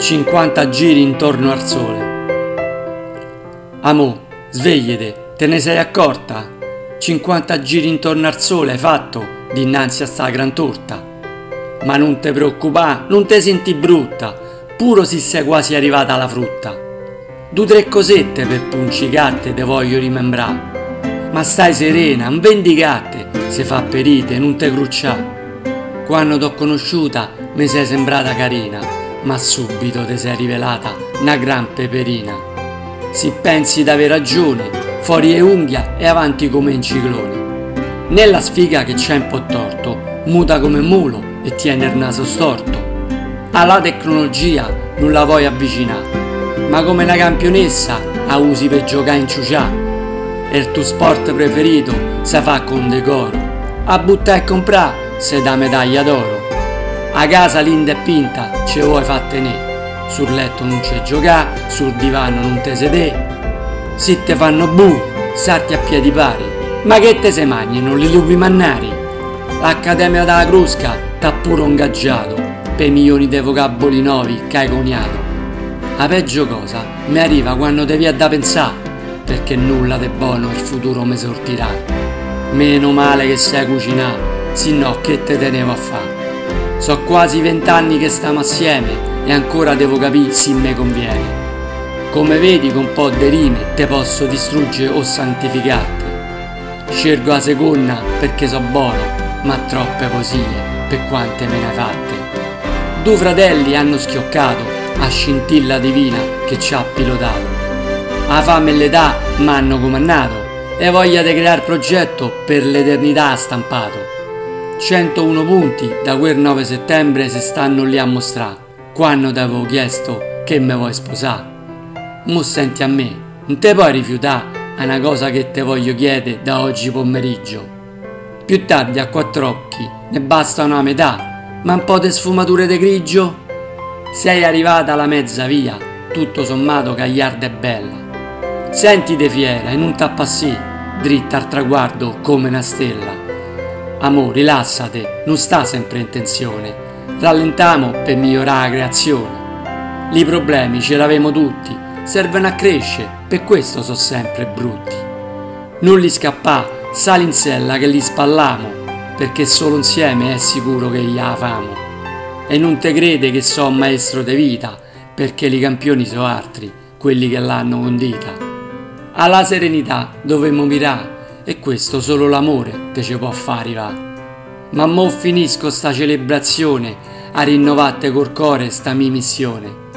50 giri intorno al sole. Amò, svegliete, te ne sei accorta? 50 giri intorno al sole hai fatto dinanzi a sta gran torta. Ma non te preoccupà, non te senti brutta, puro si sei quasi arrivata alla frutta. Due tre cosette per puncicatte te voglio rimembrare. Ma stai serena, non vendicatte, se fa perite, non te cruccià. Quando t'ho conosciuta mi sei sembrata carina, ma subito ti sei rivelata una gran peperina. Se pensi d'aver ragione, fuori e unghia e avanti come un ciclone. Nella sfiga che c'è un po' torto, muta come mulo e tiene il naso storto. Alla tecnologia non la vuoi avvicinare, ma come una campionessa la usi per giocare in ciucià. E il tuo sport preferito si fa con decoro. A buttare e comprare se da medaglia d'oro. A casa linda e pinta ce vuoi fatte ne. Sul letto non c'è giocà, sul divano non te sedè. Si te fanno bu, sarti a piedi pari. Ma che te se magni, non li lupi mannari? L'Accademia della Crusca t'ha pure ingaggiato per milioni di vocaboli nuovi che hai coniato. La peggio cosa mi arriva quando devi a da pensare, perché nulla di buono il futuro mi sortirà. Meno male che sai cucinare sì no, che te tenevo a fare? So quasi vent'anni che stiamo assieme e ancora devo capire se me conviene. Come vedi con un po' di rime te posso distruggere o santificarti. Scelgo la seconda perché so buono, ma troppe poesie per quante me ne fatte. Due fratelli hanno schioccato a scintilla divina che ci ha pilotato. La fame e l'età m'hanno comandato e voglia di creare progetto per l'eternità stampato. 101 punti da quel 9 settembre si stanno lì a mostrare, quando ti avevo chiesto che me vuoi sposare. Mo senti a me, non te puoi rifiutare a una cosa che te voglio chiedere da oggi pomeriggio. Più tardi a quattro occhi ne bastano a metà, ma un po' di sfumature di grigio? Sei arrivata alla mezza via, tutto sommato cagliarda e bella. Sentite fiera e non t'appassi, dritta al traguardo come una stella. Amore, rilassate, non sta sempre in tensione. Rallentiamo per migliorare la creazione. I problemi ce l'avemo tutti, servono a crescere, per questo sono sempre brutti. Non li scappà, sali in sella che li spallamo, perché solo insieme è sicuro che gli famo. E non te crede che so maestro de vita, perché i campioni sono altri, quelli che l'hanno condita. Alla serenità dovemmo mirare e questo solo l'amore te ci può fare arrivare. Ma mo finisco sta celebrazione a rinnovate col cuore sta mia missione.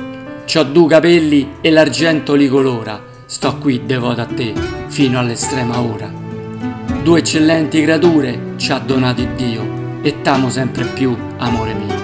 C'ho due capelli e l'argento li colora, sto qui devoto a te fino all'estrema ora. Due eccellenti creature ci ha donato Dio e t'amo sempre più, amore mio.